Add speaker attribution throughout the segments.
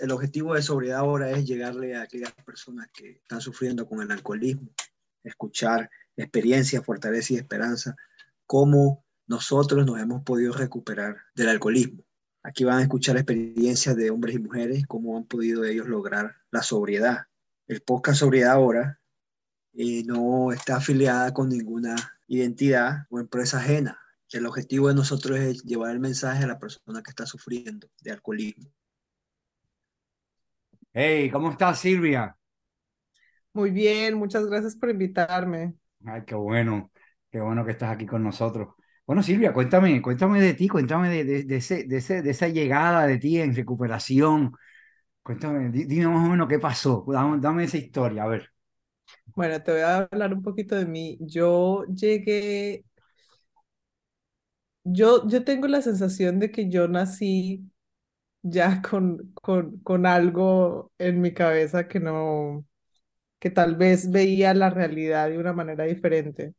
Speaker 1: el objetivo de sobriedad ahora es llegarle a aquellas personas que están sufriendo con el alcoholismo, escuchar experiencias, fortaleza y esperanza, cómo nosotros nos hemos podido recuperar del alcoholismo. Aquí van a escuchar experiencias de hombres y mujeres, cómo han podido ellos lograr la sobriedad. El podcast Sobriedad ahora eh, no está afiliada con ninguna identidad o empresa ajena. El objetivo de nosotros es llevar el mensaje a la persona que está sufriendo de alcoholismo.
Speaker 2: Hey, ¿cómo estás, Silvia?
Speaker 3: Muy bien, muchas gracias por invitarme.
Speaker 2: Ay, qué bueno, qué bueno que estás aquí con nosotros. Bueno, Silvia, cuéntame, cuéntame de ti, cuéntame de, de, ese, de, ese, de esa llegada de ti en recuperación. Cuéntame, dime más o menos qué pasó. Dame, dame esa historia, a ver.
Speaker 3: Bueno, te voy a hablar un poquito de mí. Yo llegué, yo, yo tengo la sensación de que yo nací ya con, con, con algo en mi cabeza que no, que tal vez veía la realidad de una manera diferente.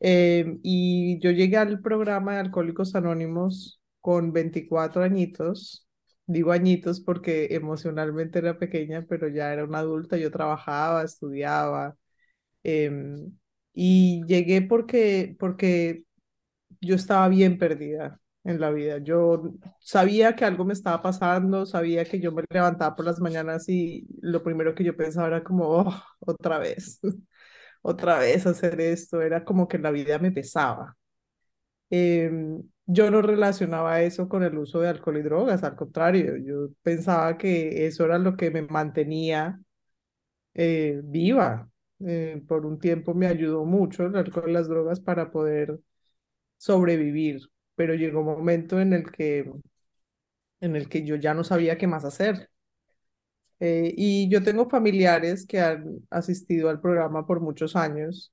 Speaker 3: Eh, y yo llegué al programa de Alcohólicos Anónimos con 24 añitos. Digo añitos porque emocionalmente era pequeña, pero ya era una adulta. Yo trabajaba, estudiaba. Em, y llegué porque, porque yo estaba bien perdida en la vida. Yo sabía que algo me estaba pasando, sabía que yo me levantaba por las mañanas y lo primero que yo pensaba era como, oh, otra vez, otra vez hacer esto, era como que la vida me pesaba. Em, yo no relacionaba eso con el uso de alcohol y drogas, al contrario, yo pensaba que eso era lo que me mantenía eh, viva. Eh, por un tiempo me ayudó mucho el alcohol y las drogas para poder sobrevivir pero llegó un momento en el que, en el que yo ya no sabía qué más hacer. Eh, y yo tengo familiares que han asistido al programa por muchos años.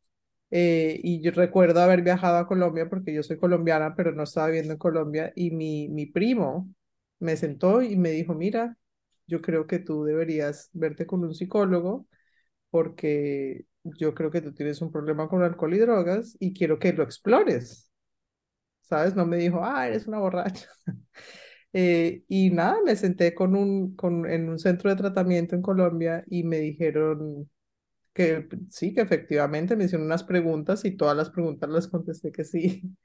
Speaker 3: Eh, y yo recuerdo haber viajado a Colombia porque yo soy colombiana, pero no estaba viviendo en Colombia. Y mi, mi primo me sentó y me dijo, mira, yo creo que tú deberías verte con un psicólogo porque yo creo que tú tienes un problema con alcohol y drogas y quiero que lo explores. ¿Sabes? No me dijo, ah, eres una borracha. Eh, y nada, me senté con un, con, en un centro de tratamiento en Colombia y me dijeron que sí, que efectivamente me hicieron unas preguntas y todas las preguntas las contesté que sí.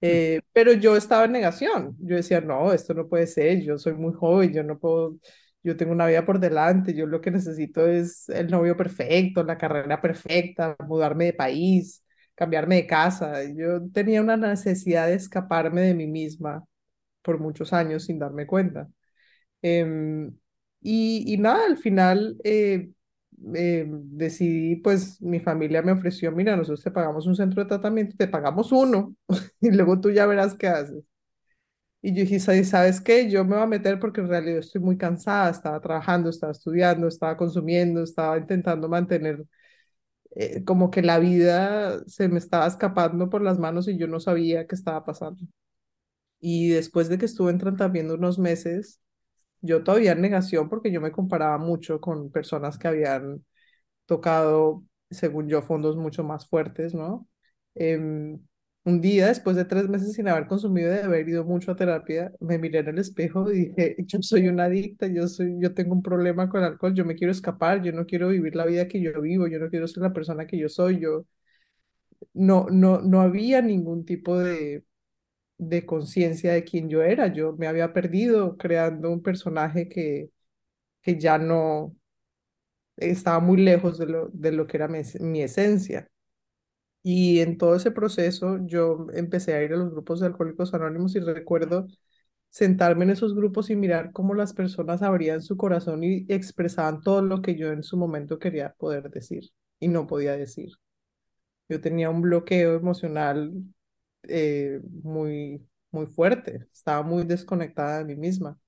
Speaker 3: Eh, pero yo estaba en negación. Yo decía, no, esto no puede ser, yo soy muy joven, yo no puedo, yo tengo una vida por delante, yo lo que necesito es el novio perfecto, la carrera perfecta, mudarme de país, cambiarme de casa. Yo tenía una necesidad de escaparme de mí misma por muchos años sin darme cuenta. Em, y, y, nada, al final eh, em, decidí, pues mi familia me ofreció, mira, nosotros te pagamos un centro de tratamiento, te pagamos uno y luego tú ya verás qué haces. Y yo dije, ¿sabes qué? Yo me voy a meter porque en realidad estoy muy cansada, estaba trabajando, estaba estudiando, estaba consumiendo, estaba intentando mantener eh, como que la vida se me estaba escapando por las manos y yo no sabía qué estaba pasando. Y después de que estuve en tratamiento unos meses, yo todavía en negación porque yo me comparaba mucho con personas que habían tocado, según yo, fondos mucho más fuertes, ¿no? Em, un día, después de tres meses sin haber consumido y haber ido mucho a terapia, me miré en el espejo y dije, yo soy una adicta, yo, soy, yo tengo un problema con el alcohol, yo me quiero escapar, yo no quiero vivir la vida que yo vivo, yo no quiero ser la persona que yo soy, yo no, no, no había ningún tipo de, de conciencia de quién yo era, yo me había perdido creando un personaje que, que ya no estaba muy lejos de lo, de lo que era mi esencia. Y en todo ese proceso yo empecé a ir a los grupos de alcohólicos anónimos y recuerdo sentarme en esos grupos y mirar cómo las personas abrían su corazón y expresaban todo lo que yo en su momento quería poder decir y no podía decir. Yo tenía un bloqueo emocional eh, muy, muy fuerte, estaba muy desconectada de mí misma.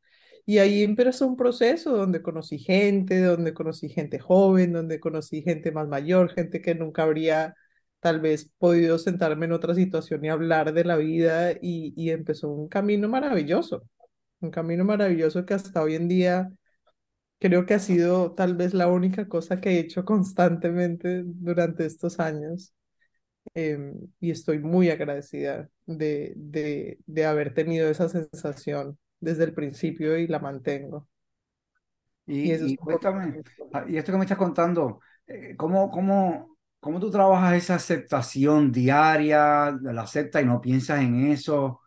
Speaker 3: Y ahí empezó un proceso donde conocí gente, donde conocí gente joven, donde conocí gente más mayor, gente que nunca habría tal vez podido sentarme en otra situación y hablar de la vida y, y empezó un camino maravilloso, un camino maravilloso que hasta hoy en día creo que ha sido tal vez la única cosa que he hecho constantemente durante estos años. Em, y estoy muy agradecida de, de, de haber tenido esa sensación desde el principio y la mantengo. Y eso es
Speaker 2: Y, cuéntame, ah, y esto que me estás contando, eh, ¿cómo, cómo, cómo tú trabajas esa aceptación diaria, la aceptas y no piensas en eso?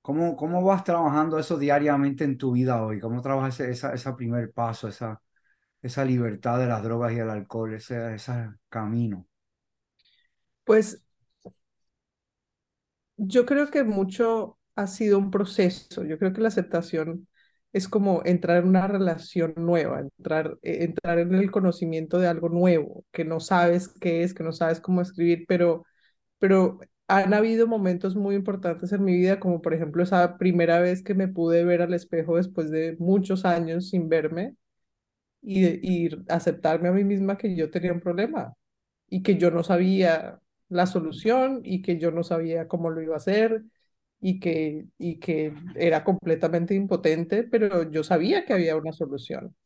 Speaker 2: ¿Cómo, cómo vas trabajando eso diariamente en tu vida hoy? ¿Cómo trabajas ese, esa, primer paso, esa, esa libertad de las drogas y el alcohol, ese, ese camino?
Speaker 3: Pues yo creo que mucho ha sido un proceso. Yo creo que la aceptación es como entrar en una relación nueva, entrar, eh, entrar en el conocimiento de algo nuevo, que no sabes qué es, que no sabes cómo escribir, pero, pero han habido momentos muy importantes en mi vida, como por ejemplo esa primera vez que me pude ver al espejo después de muchos años sin verme y, y aceptarme a mí misma que yo tenía un problema y que yo no sabía la solución y que yo no sabía cómo lo iba a hacer y que, y que era completamente impotente, pero yo sabía que había una solución.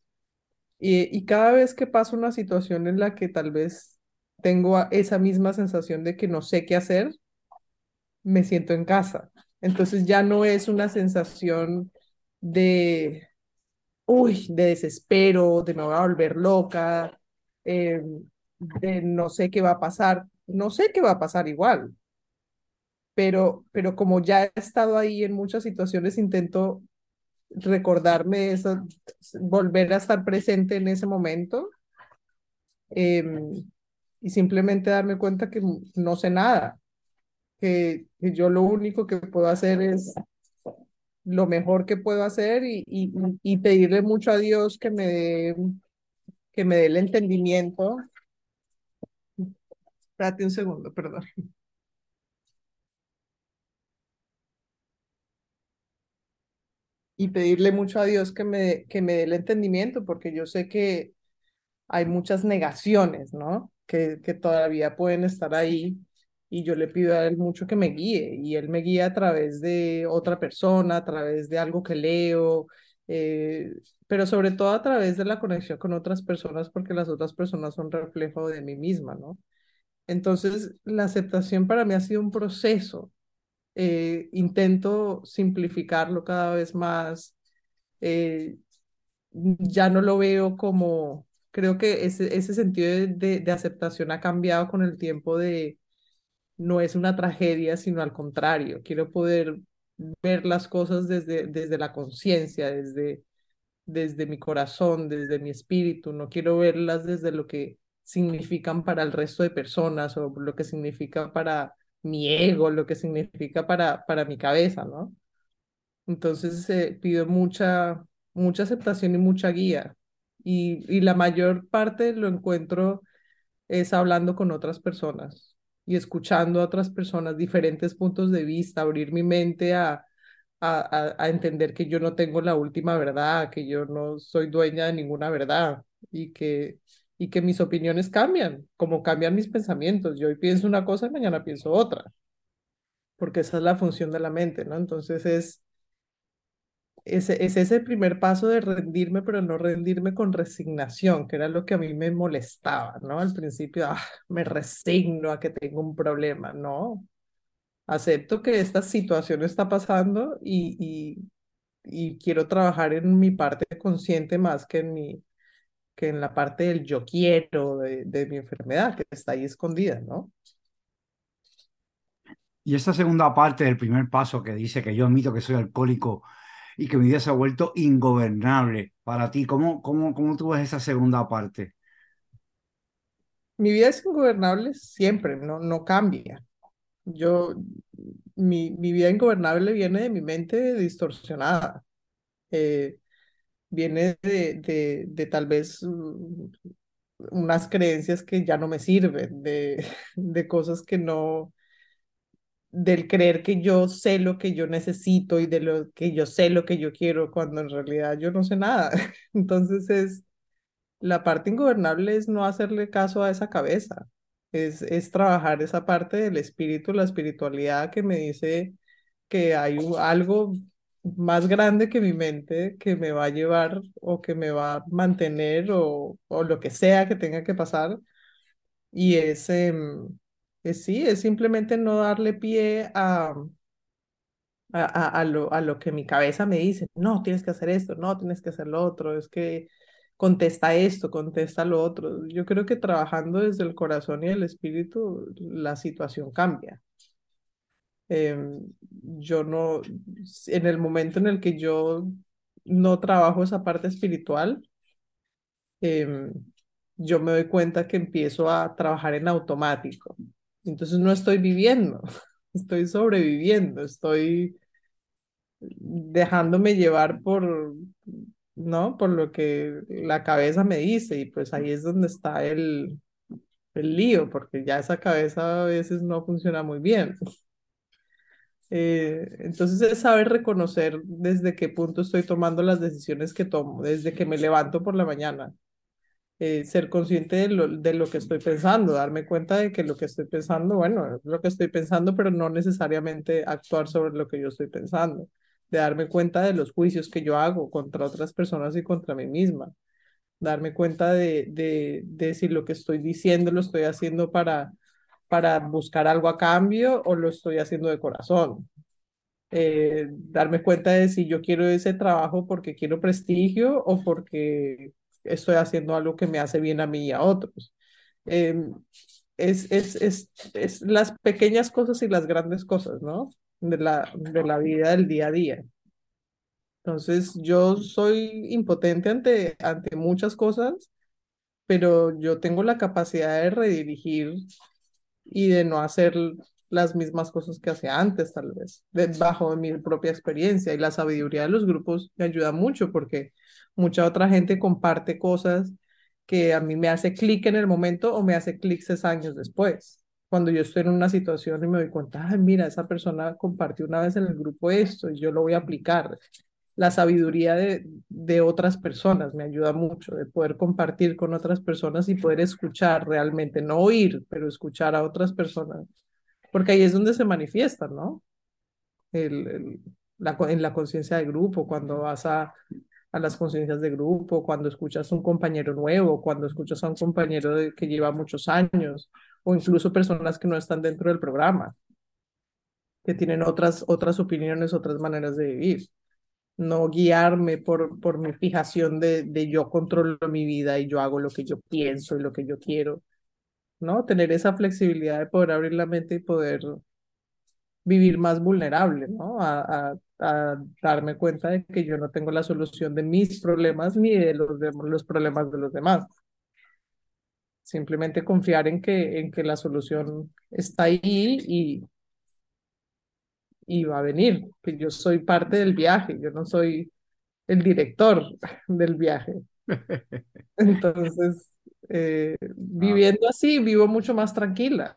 Speaker 3: Y, y cada vez que pasa una situación en la que tal vez tengo esa misma sensación de que no sé qué hacer, me siento en casa. Entonces ya no es una sensación de, uy, de desespero, de me voy a volver loca, eh, de no sé qué va a pasar. No sé qué va a pasar igual, pero, pero como ya he estado ahí en muchas situaciones, intento recordarme eso, volver a estar presente en ese momento eh, y simplemente darme cuenta que no sé nada, que, que, yo lo único que puedo hacer es lo mejor que puedo hacer y, y, y pedirle mucho a Dios que me dé que me dé el entendimiento. Espérate un segundo, perdón. Y pedirle mucho a Dios que me, que me dé el entendimiento, porque yo sé que hay muchas negaciones, ¿no? Que, que todavía pueden estar ahí y yo le pido a Él mucho que me guíe y Él me guía a través de otra persona, a través de algo que leo, eh, pero sobre todo a través de la conexión con otras personas, porque las otras personas son reflejo de mí misma, ¿no? Entonces, la aceptación para mí ha sido un proceso eh, intento simplificarlo cada vez más. Eh, ya no lo veo como, creo que ese, ese sentido de, de, de, aceptación ha cambiado con el tiempo de, no es una tragedia, sino al contrario, quiero poder ver las cosas desde, desde la conciencia, desde, desde mi corazón, desde mi espíritu, no quiero verlas desde lo que significan para el resto de personas o lo que significa para mi ego, lo que significa para, para mi cabeza, ¿no? Entonces pido mucha, mucha aceptación y mucha guía. Y, y la mayor parte lo encuentro es hablando con otras personas y escuchando a otras personas, diferentes puntos de vista, abrir mi mente a, a, a, entender que yo no tengo la última verdad, que yo no soy dueña de ninguna verdad y que y que mis opiniones cambian, como cambian mis pensamientos. Yo hoy pienso una cosa y mañana pienso otra, porque esa es la función de la mente, ¿no? Entonces es, es, es ese primer paso de rendirme, pero no rendirme con resignación, que era lo que a mí me molestaba, ¿no? Al principio, ah, me resigno a que tengo un problema, ¿no? Acepto que esta situación está pasando y, y, y quiero trabajar en mi parte consciente más que en mi, que en la parte del yo quiero de, de, mi enfermedad, que está ahí escondida, ¿no?
Speaker 2: Y esa segunda parte del primer paso que dice que yo admito que soy alcohólico y que mi vida se ha vuelto ingobernable para ti, ¿cómo, cómo, cómo tú ves esa segunda parte?
Speaker 3: Mi vida es ingobernable siempre, no, no cambia. Yo, mi, mi vida ingobernable viene de mi mente distorsionada. Eh, viene de, de, tal vez unas creencias que ya no me sirven, de, de cosas que no, del creer que yo sé lo que yo necesito y de lo que yo sé lo que yo quiero, cuando en realidad yo no sé nada. Entonces es, la parte ingobernable es no hacerle caso a esa cabeza, es, es trabajar esa parte del espíritu, la espiritualidad que me dice que hay algo más grande que mi mente que me va a llevar o que me va a mantener o, o lo que sea que tenga que pasar. Y es, eh, es sí, es simplemente no darle pie a, a, a, a, lo, a lo que mi cabeza me dice, no, tienes que hacer esto, no, tienes que hacer lo otro, es que contesta esto, contesta lo otro. Yo creo que trabajando desde el corazón y el espíritu, la situación cambia. Em, yo no, en el momento en el que yo no trabajo esa parte espiritual, em, yo me doy cuenta que empiezo a trabajar en automático. Entonces no estoy viviendo, estoy sobreviviendo, estoy dejándome llevar por, ¿no? Por lo que la cabeza me dice y pues ahí es donde está el, el lío, porque ya esa cabeza a veces no funciona muy bien. Eh, entonces es saber reconocer desde qué punto estoy tomando las decisiones que tomo, desde que me levanto por la mañana. Eh, ser consciente de lo, de lo que estoy pensando, darme cuenta de que lo que estoy pensando, bueno, es lo que estoy pensando, pero no necesariamente actuar sobre lo que yo estoy pensando, de darme cuenta de los juicios que yo hago contra otras personas y contra mí misma, darme cuenta de, de, de si lo que estoy diciendo lo estoy haciendo para para buscar algo a cambio o lo estoy haciendo de corazón. Eh, darme cuenta de si yo quiero ese trabajo porque quiero prestigio o porque estoy haciendo algo que me hace bien a mí y a otros. Em, es, es, es, es, las pequeñas cosas y las grandes cosas, ¿no? De la, de la vida del día a día. Entonces, yo soy impotente ante, ante muchas cosas, pero yo tengo la capacidad de redirigir y de no hacer las mismas cosas que hacía antes, tal vez, bajo mi propia experiencia. Y la sabiduría de los grupos me ayuda mucho porque mucha otra gente comparte cosas que a mí me hace clic en el momento o me hace clic seis años después. Cuando yo estoy en una situación y me doy cuenta, Ay, mira, esa persona compartió una vez en el grupo esto y yo lo voy a aplicar la sabiduría de, de otras personas me ayuda mucho, de poder compartir con otras personas y poder escuchar realmente, no oír, pero escuchar a otras personas, porque ahí es donde se manifiesta, ¿no? El, la, en la conciencia de grupo, cuando vas a, a las conciencias de grupo, cuando escuchas a un compañero nuevo, cuando escuchas a un compañero que lleva muchos años, o incluso personas que no están dentro del programa, que tienen otras, otras opiniones, otras maneras de vivir no guiarme por, por mi fijación de, de yo controlo mi vida y yo hago lo que yo pienso y lo que yo quiero, ¿no? Tener esa flexibilidad de poder abrir la mente y poder vivir más vulnerable, ¿no? A, a, a darme cuenta de que yo no tengo la solución de mis problemas ni de los, de los problemas de los demás. Simplemente confiar en que, en que la solución está ahí y, y va a venir, que yo soy parte del viaje, yo no soy el director del viaje. Entonces, eh, ah. viviendo así, vivo mucho más tranquila,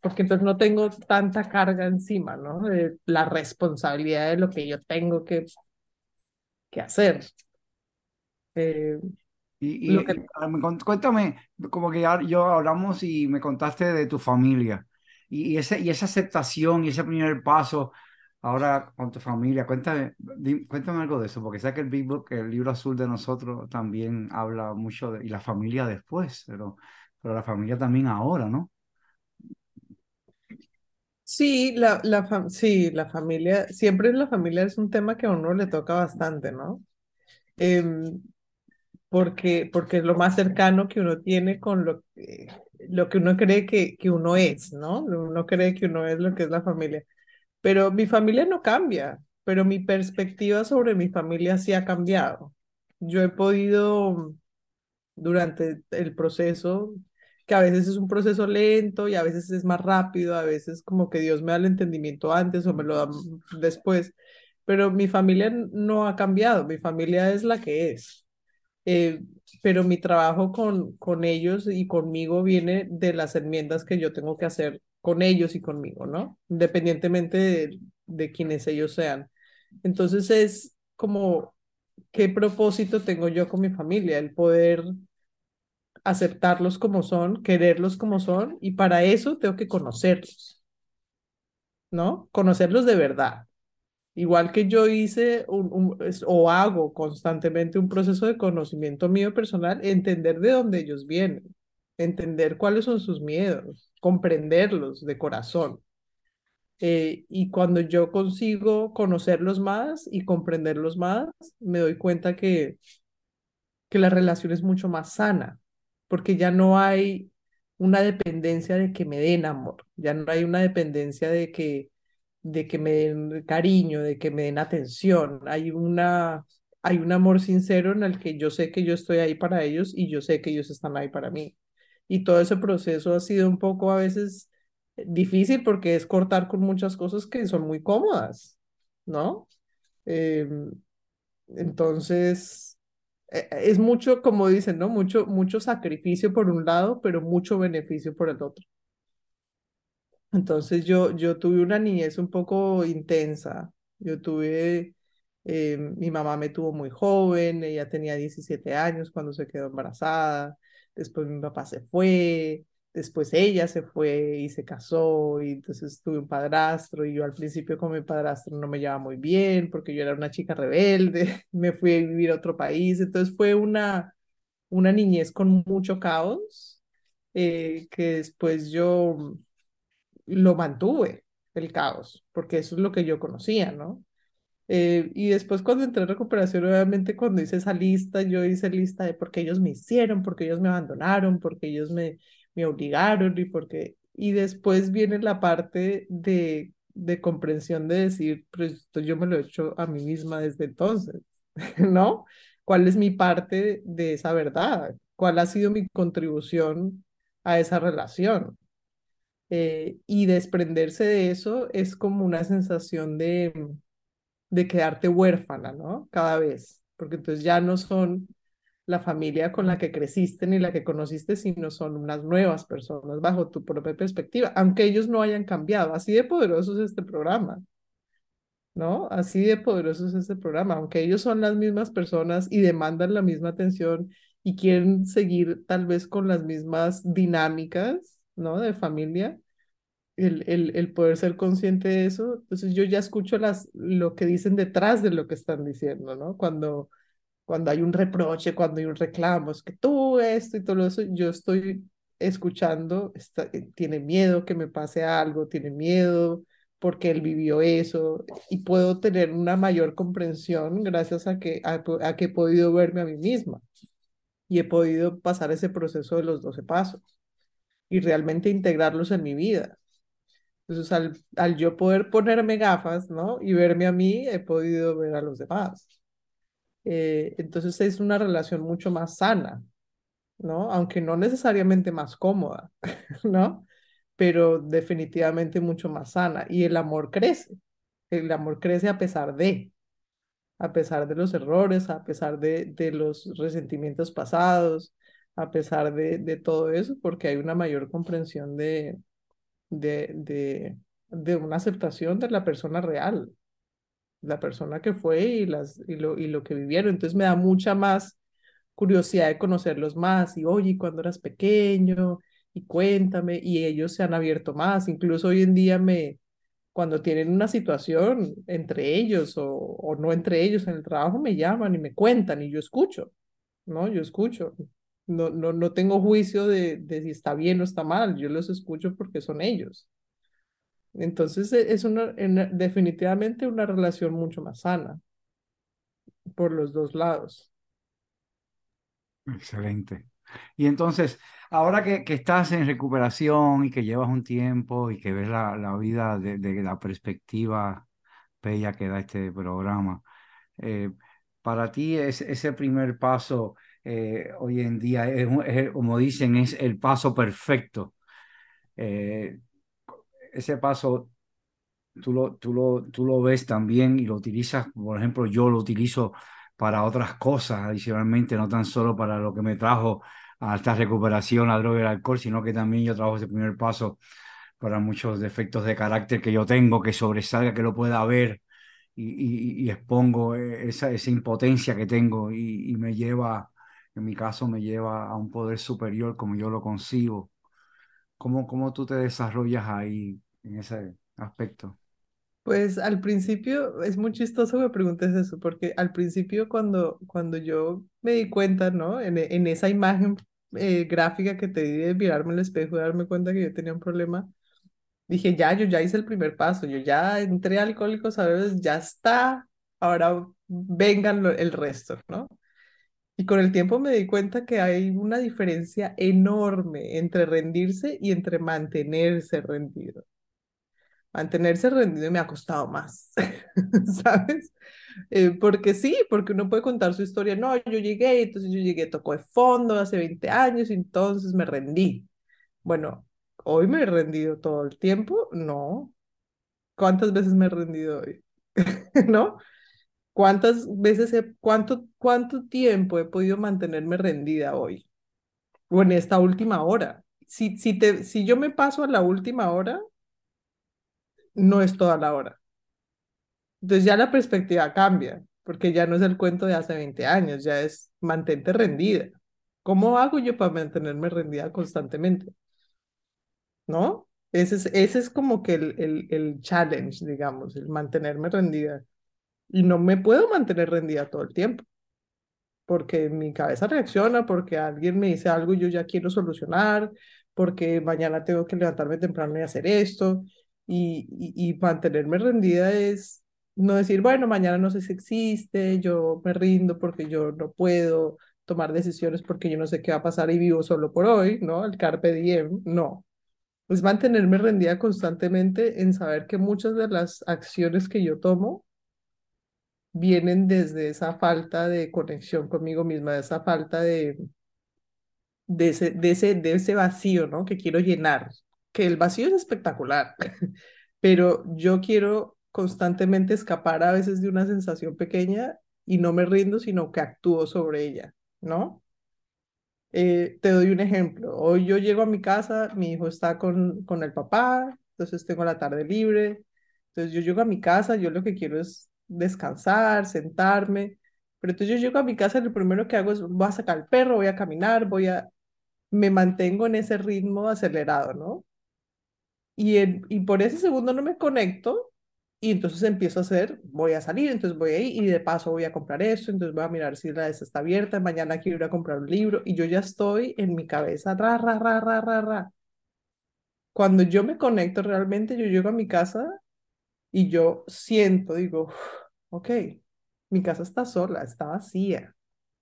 Speaker 3: porque entonces no tengo tanta carga encima, ¿no? De la responsabilidad de lo que yo tengo que, que hacer.
Speaker 2: Eh, y, y cuéntame, como que ya yo hablamos y me contaste de tu familia y, ese, y esa aceptación y ese primer paso ahora con tu familia, cuéntame, cuéntame algo de eso, porque sé que el Big Book, el libro azul de nosotros, también habla mucho de, y la familia después, pero, pero la familia también ahora, ¿no?
Speaker 3: Sí, la, la, sí, la familia, siempre la familia es un tema que a uno le toca bastante, ¿no? Em, porque, porque es lo más cercano que uno tiene con lo, lo que uno cree que, que uno es, ¿no? Uno cree que uno es lo que es la familia. Pero mi familia no cambia, pero mi perspectiva sobre mi familia sí ha cambiado. Yo he podido, durante el proceso, que a veces es un proceso lento y a veces es más rápido, a veces como que Dios me da el entendimiento antes o me lo da después, pero mi familia no ha cambiado, mi familia es la que es. Eh, pero mi trabajo con, con ellos y conmigo viene de las enmiendas que yo tengo que hacer con ellos y conmigo, ¿no? Independientemente de, de quienes ellos sean. Entonces es como, ¿qué propósito tengo yo con mi familia? El poder aceptarlos como son, quererlos como son, y para eso tengo que conocerlos, ¿no? Conocerlos de verdad. Igual que yo hice un, o hago constantemente un proceso de conocimiento mío personal, entender de dónde ellos vienen, entender cuáles son sus miedos, comprenderlos de corazón. Eh, y cuando yo consigo conocerlos más y comprenderlos más, me doy cuenta que, que la relación es mucho más sana, porque ya no hay una dependencia de que me den amor, ya no hay una dependencia de que, de que me den cariño, de que me den atención, hay una hay un amor sincero en el que yo sé que yo estoy ahí para ellos y yo sé que ellos están ahí para mí. Y todo ese proceso ha sido un poco a veces difícil porque es cortar con muchas cosas que son muy cómodas, ¿no? Em, entonces, e, es mucho, como dicen, ¿no? Mucho, mucho sacrificio por un lado, pero mucho beneficio por el otro. Entonces yo, yo tuve una niñez un poco intensa. Yo tuve, eh, mi mamá me tuvo muy joven, ella tenía 17 años cuando se quedó embarazada. Después mi papá se fue, después ella se fue y se casó y entonces tuve un padrastro y yo al principio con mi padrastro no me llevaba muy bien porque yo era una chica rebelde, me fui a vivir a otro país, entonces fue una, una niñez con mucho caos eh, que después yo lo mantuve, el caos, porque eso es lo que yo conocía, ¿no? Eh, y después cuando entré en recuperación, obviamente cuando hice esa lista, yo hice lista de por qué ellos me hicieron, por qué ellos me abandonaron, por qué ellos me, me obligaron y por qué... Y después viene la parte de, de comprensión de decir, pues esto yo me lo he hecho a mí misma desde entonces, ¿no? ¿Cuál es mi parte de esa verdad? ¿Cuál ha sido mi contribución a esa relación? Eh, y desprenderse de eso es como una sensación de, de quedarte huérfana, ¿no? Cada vez, porque entonces ya no son la familia con la que creciste ni la que conociste, sino son unas nuevas personas bajo tu propia perspectiva, aunque ellos no hayan cambiado. Así de poderoso es este programa, ¿no? Así de poderoso es este programa, aunque ellos son las mismas personas y demandan la misma atención y quieren seguir tal vez con las mismas dinámicas, ¿no? De familia, el, el, el, poder ser consciente de eso. Entonces yo ya escucho las, lo que dicen detrás de lo que están diciendo, ¿no? Cuando, cuando hay un reproche, cuando hay un reclamo, es que tú esto y todo eso, yo estoy escuchando, está, eh, tiene miedo que me pase algo, tiene miedo porque él vivió eso y puedo tener una mayor comprensión gracias a que, a, a que he podido verme a mí misma y he podido pasar ese proceso de los 12 pasos y realmente integrarlos en mi vida. Entonces, al, al yo poder ponerme gafas, ¿no? Y verme a mí, he podido ver a los demás. Eh, entonces es una relación mucho más sana, ¿no? Aunque no necesariamente más cómoda, ¿no? Pero definitivamente mucho más sana. Y el amor crece. El amor crece a pesar de, a pesar de los errores, a pesar de, de los resentimientos pasados, a pesar de, de todo eso, porque hay una mayor comprensión de, de, de, de una aceptación de la persona real, la persona que fue y, las, y, lo, y lo que vivieron. Entonces me da mucha más curiosidad de conocerlos más y, oye, cuando eras pequeño, y cuéntame, y ellos se han abierto más. Incluso hoy en día me, cuando tienen una situación entre ellos o, o no entre ellos en el trabajo, me llaman y me cuentan y yo escucho, ¿no? Yo escucho no, no, no tengo juicio de, de si está bien o está mal, yo los escucho porque son ellos. Entonces e, es una, definitivamente una relación mucho más sana por los dos lados.
Speaker 2: Excelente. Y entonces, ahora que, que, estás en recuperación y que llevas un tiempo y que ves la, la vida de, de, la perspectiva bella que da este programa, eh, para ti es, ese primer paso eh, hoy en día, es, como dicen, es el paso perfecto. Eh, ese paso tú lo, tú, lo, tú lo ves también y lo utilizas, por ejemplo, yo lo utilizo para otras cosas adicionalmente, no tan solo para lo que me trajo a esta recuperación, la droga y el alcohol, sino que también yo trabajo ese primer paso para muchos defectos de carácter que yo tengo, que sobresalga, que lo pueda ver y, y, expongo esa, esa impotencia que tengo y, y me lleva en mi caso me lleva a un poder superior como yo lo concibo. ¿Cómo, cómo tú te desarrollas ahí en ese aspecto?
Speaker 3: Pues al principio es muy chistoso que preguntes eso, porque al principio cuando, cuando yo me di cuenta, ¿no? En, en esa imagen eh, gráfica que te di de mirarme al espejo y darme cuenta que yo tenía un problema, dije, ya, yo ya hice el primer paso, yo ya entré a Alcohólicos ya está, ahora vengan el resto, ¿no? Y con el tiempo me di cuenta que hay una diferencia enorme entre rendirse y entre mantenerse rendido. Mantenerse rendido me ha costado más, ¿sabes? Eh, porque sí, porque uno puede contar su historia. No, yo llegué, entonces yo llegué, tocó de fondo hace 20 años entonces me rendí. Bueno, hoy me he rendido todo el tiempo. No. ¿Cuántas veces me he rendido hoy? ¿No? ¿Cuántas veces, he, cuánto, cuánto tiempo he podido mantenerme rendida hoy? O en esta última hora. Si, si, te, si yo me paso a la última hora, no es toda la hora. Entonces ya la perspectiva cambia, porque ya no es el cuento de hace 20 años, ya es mantente rendida. ¿Cómo hago yo para mantenerme rendida constantemente? ¿No? Ese es, ese es como que el, el, el challenge, digamos, el mantenerme rendida. Y no me puedo mantener rendida todo el tiempo, porque mi cabeza reacciona, porque alguien me dice algo y yo ya quiero solucionar, porque mañana tengo que levantarme temprano y hacer esto. Y, y, mantenerme rendida es no decir, bueno, mañana no sé si existe, yo me rindo porque yo no puedo tomar decisiones porque yo no sé qué va a pasar y vivo solo por hoy, ¿no? El carpe diem, no. Es mantenerme rendida constantemente en saber que muchas de las acciones que yo tomo vienen desde esa falta de conexión conmigo misma, de esa falta de, ese, de, ese, de ese vacío, ¿no? Que quiero llenar, que el vacío es espectacular, pero yo quiero constantemente escapar a veces de una sensación pequeña y no me rindo, sino que actúo sobre ella, ¿no? Eh, te doy un ejemplo. Hoy yo llego a mi casa, mi hijo está con, con el papá, entonces tengo la tarde libre. Entonces yo llego a mi casa, yo lo que quiero es descansar, sentarme. Pero entonces yo llego a mi casa y lo primero que hago es voy a sacar al perro, voy a caminar, voy a... Me mantengo en ese ritmo acelerado, ¿no? Y, y por ese segundo no me conecto y entonces empiezo a hacer, voy a salir, entonces voy ahí y de paso voy a comprar esto, entonces voy a mirar si la esta está abierta, mañana quiero ir a comprar un libro y yo ya estoy en mi cabeza, ra, ra, ra, ra, ra, ra. Cuando yo me conecto realmente, yo llego a mi casa y yo siento, digo, ok, mi casa está sola, está vacía.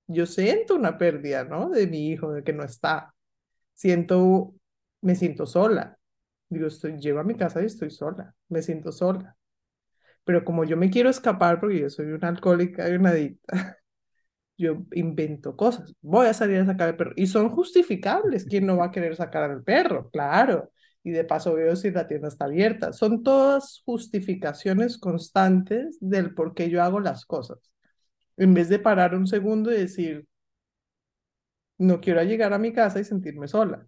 Speaker 3: Yo siento una pérdida, ¿no? De mi hijo, de que no está. Siento, me siento sola. Digo, estoy, llego a mi casa y estoy sola, me siento sola pero como yo me quiero escapar porque yo soy una alcohólica y una adicta, yo invento cosas. Voy a salir a sacar al perro. Y son justificables. ¿Quién no va a querer sacar al perro? Claro. Y de paso veo si la tienda está abierta. Son todas justificaciones constantes del por qué yo hago las cosas. En vez de parar un segundo y decir, no quiero llegar a mi casa y sentirme sola.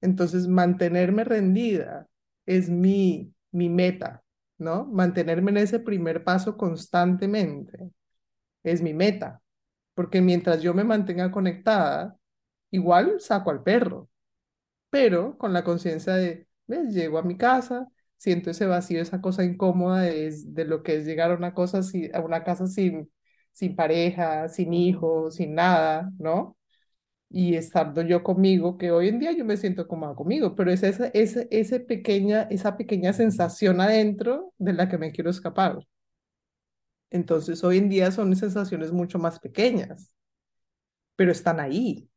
Speaker 3: Entonces, mantenerme rendida es mi, mi meta. ¿no? Mantenerme en ese primer paso constantemente es mi meta, porque mientras yo me mantenga conectada, igual saco al perro, pero con la conciencia de, ¿ves? Llego a mi casa, siento ese vacío, esa cosa incómoda de, de lo que es llegar a una cosa, a una casa sin, sin pareja, sin hijos, sin nada, ¿no? y estando yo conmigo, que hoy en día yo me siento cómoda conmigo, pero es esa, esa, esa, pequeña, esa pequeña sensación adentro de la que me quiero escapar. Entonces hoy en día son sensaciones mucho más pequeñas, pero están ahí,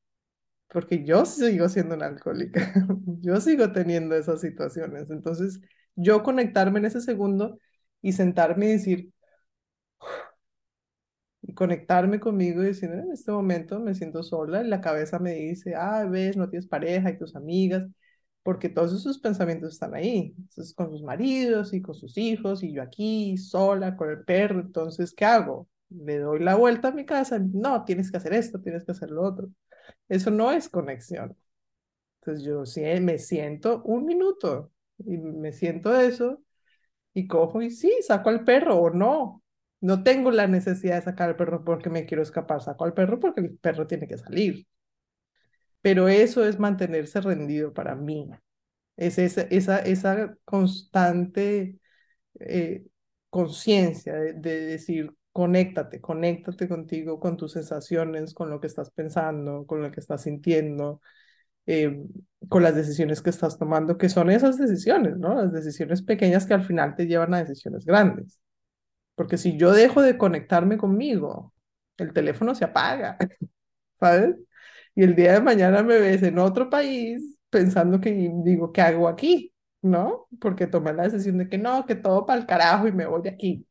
Speaker 3: porque yo sigo siendo una alcohólica, yo sigo teniendo esas situaciones. Entonces yo conectarme en ese segundo y sentarme y decir, y conectarme conmigo y decir, en este momento me siento sola y la cabeza me dice, ah, ves, no tienes pareja y tus amigas, porque todos esos pensamientos están ahí, entonces con sus maridos y con sus hijos y yo aquí sola con el perro, entonces, ¿qué hago? Le doy la vuelta a mi casa, no, tienes que hacer esto, tienes que hacer lo otro. Eso no es conexión. Entonces yo sí me siento un minuto y me siento eso y cojo y sí, saco al perro o no, no tengo la necesidad de sacar al perro porque me quiero escapar, saco al perro porque el perro tiene que salir. Pero eso es mantenerse rendido para mí. Es esa, esa, esa constante eh, conciencia de, decir, conéctate, conéctate contigo, con tus sensaciones, con lo que estás pensando, con lo que estás sintiendo, eh, con las decisiones que estás tomando, que son esas decisiones, ¿no? Las decisiones pequeñas que al final te llevan a decisiones grandes. Porque si yo dejo de conectarme conmigo, el teléfono se apaga, ¿sabes? Y el día de mañana me ves en otro país pensando que digo, ¿qué hago aquí? ¿No? Porque tomé la decisión de que no, que todo para el carajo y me voy de aquí,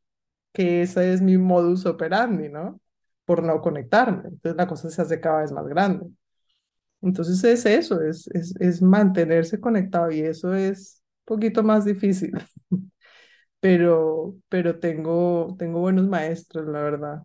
Speaker 3: que ese es mi modus operandi, ¿no? Por no conectarme. Entonces la cosa se hace cada vez más grande. Entonces es eso, es, es, es mantenerse conectado y eso es un poquito más difícil. pero, pero tengo, tengo buenos maestros, la verdad.